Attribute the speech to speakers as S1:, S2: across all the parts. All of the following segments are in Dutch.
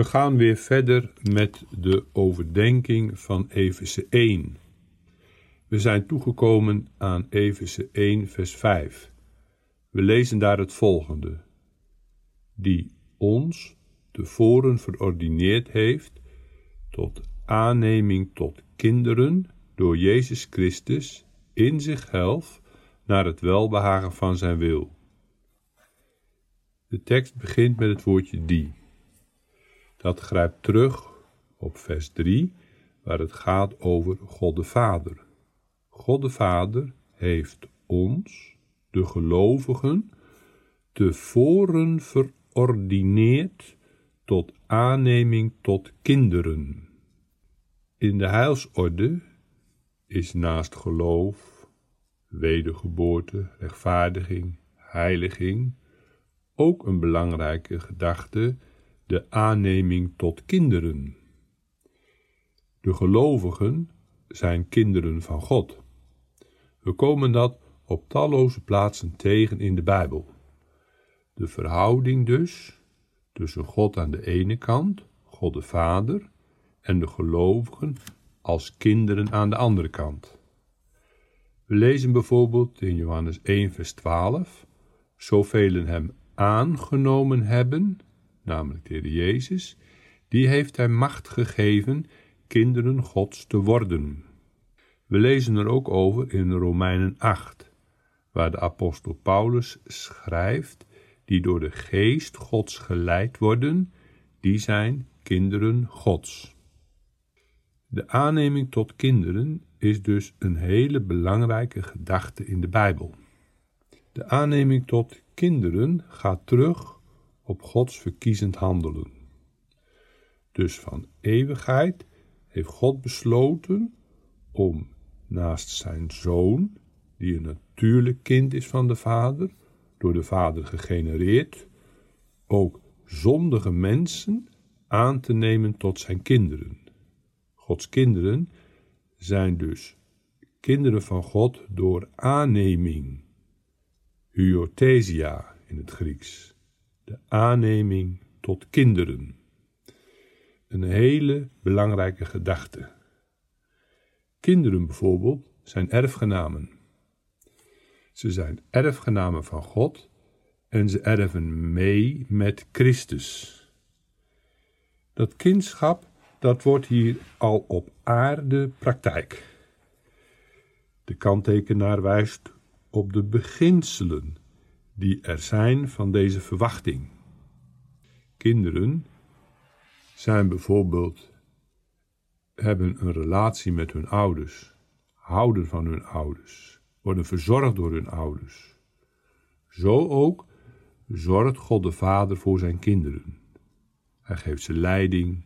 S1: We gaan weer verder met de overdenking van Efeze 1. We zijn toegekomen aan Efeze 1, vers 5. We lezen daar het volgende: Die ons tevoren verordineerd heeft tot aanneming tot kinderen door Jezus Christus in zichzelf naar het welbehagen van zijn wil. De tekst begint met het woordje die. Dat grijpt terug op vers 3, waar het gaat over God de Vader. God de Vader heeft ons, de gelovigen, tevoren verordineerd tot aanneming tot kinderen. In de heilsorde is naast geloof, wedergeboorte, rechtvaardiging, heiliging ook een belangrijke gedachte de aanneming tot kinderen. De gelovigen zijn kinderen van God. We komen dat op talloze plaatsen tegen in de Bijbel. De verhouding dus tussen God aan de ene kant, God de Vader, en de gelovigen als kinderen aan de andere kant. We lezen bijvoorbeeld in Johannes 1, vers 12: Zoveel hem aangenomen hebben, namelijk de Heer Jezus, die heeft hij macht gegeven kinderen Gods te worden. We lezen er ook over in Romeinen 8, waar de apostel Paulus schrijft, die door de geest Gods geleid worden, die zijn kinderen Gods. De aanneming tot kinderen is dus een hele belangrijke gedachte in de Bijbel. De aanneming tot kinderen gaat terug op Gods verkiezend handelen. Dus van eeuwigheid heeft God besloten om naast zijn zoon, die een natuurlijk kind is van de Vader, door de Vader gegenereerd, ook zondige mensen aan te nemen tot zijn kinderen. Gods kinderen zijn dus kinderen van God door aanneming, hyothesia in het Grieks, de aanneming tot kinderen. Een hele belangrijke gedachte. Kinderen bijvoorbeeld zijn erfgenamen. Ze zijn erfgenamen van God en ze erven mee met Christus. Dat kindschap, dat wordt hier al op aarde praktijk. De kanttekenaar wijst op de beginselen die er zijn van deze verwachting. Kinderen zijn bijvoorbeeld hebben een relatie met hun ouders, houden van hun ouders, worden verzorgd door hun ouders. Zo ook zorgt God de Vader voor zijn kinderen. Hij geeft ze leiding,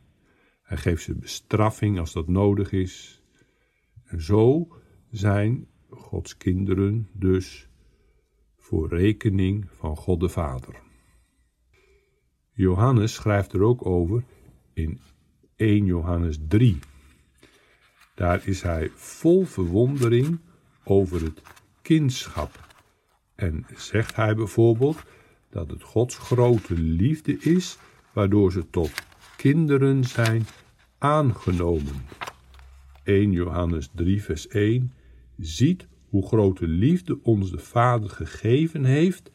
S1: hij geeft ze bestraffing als dat nodig is. En zo zijn Gods kinderen dus voor rekening van God de Vader. Johannes schrijft er ook over in 1 Johannes 3. Daar is hij vol verwondering over het kindschap. En zegt hij bijvoorbeeld dat het Gods grote liefde is, waardoor ze tot kinderen zijn aangenomen. 1 Johannes 3, vers 1 ziet hoe grote liefde ons de Vader gegeven heeft,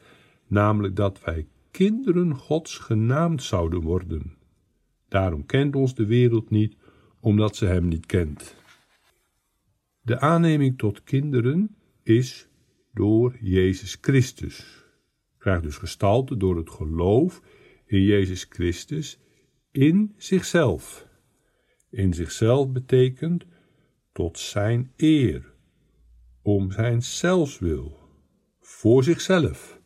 S1: namelijk dat wij kinderen Gods genaamd zouden worden. Daarom kent ons de wereld niet, omdat ze Hem niet kent. De aanneming tot kinderen is door Jezus Christus. Krijgt dus gestalte door het geloof in Jezus Christus in zichzelf. In zichzelf betekent tot zijn eer, om zijn zelfswil, voor zichzelf.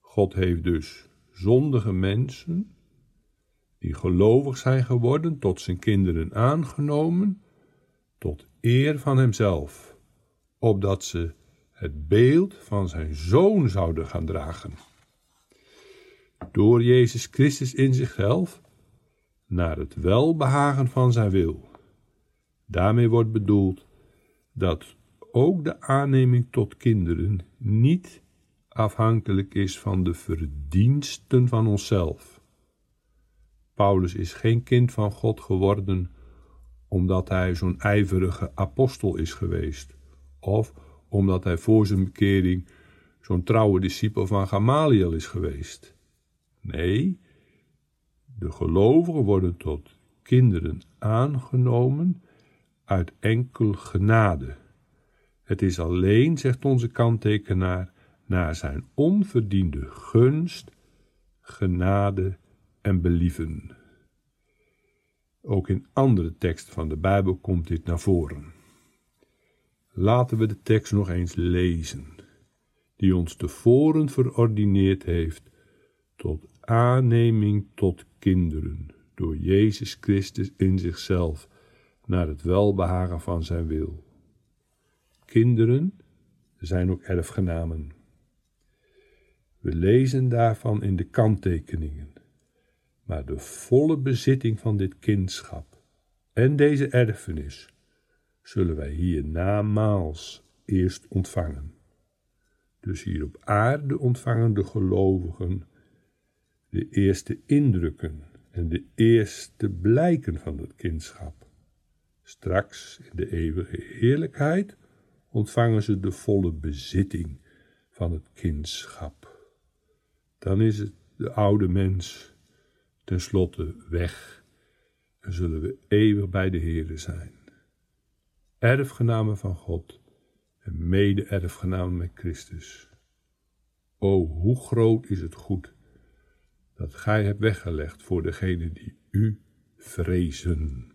S1: God heeft dus zondige mensen, die gelovig zijn geworden, tot zijn kinderen aangenomen, tot eer van hemzelf, opdat ze het beeld van zijn zoon zouden gaan dragen. Door Jezus Christus in zichzelf, naar het welbehagen van zijn wil. Daarmee wordt bedoeld dat ook de aanneming tot kinderen niet afhankelijk is van de verdiensten van onszelf. Paulus is geen kind van God geworden omdat hij zo'n ijverige apostel is geweest, of omdat hij voor zijn bekering zo'n trouwe discipel van Gamaliel is geweest. Nee, de gelovigen worden tot kinderen aangenomen uit enkel genade. Het is alleen, zegt onze kanttekenaar, naar zijn onverdiende gunst, genade en believen. Ook in andere teksten van de Bijbel komt dit naar voren. Laten we de tekst nog eens lezen, die ons tevoren verordineerd heeft tot aanneming tot kinderen door Jezus Christus in zichzelf naar het welbehagen van zijn wil. Kinderen zijn ook erfgenamen. We lezen daarvan in de kanttekeningen. Maar de volle bezitting van dit kindschap en deze erfenis zullen wij hier namaals eerst ontvangen. Dus hier op aarde ontvangen de gelovigen de eerste indrukken en de eerste blijken van dat kindschap. Straks in de eeuwige heerlijkheid ontvangen ze de volle bezitting van het kindschap. Dan is het de oude mens tenslotte weg en zullen we eeuwig bij de Heere zijn. Erfgenamen van God en mede-erfgenamen met Christus. O, hoe groot is het goed dat gij hebt weggelegd voor degenen die u vrezen.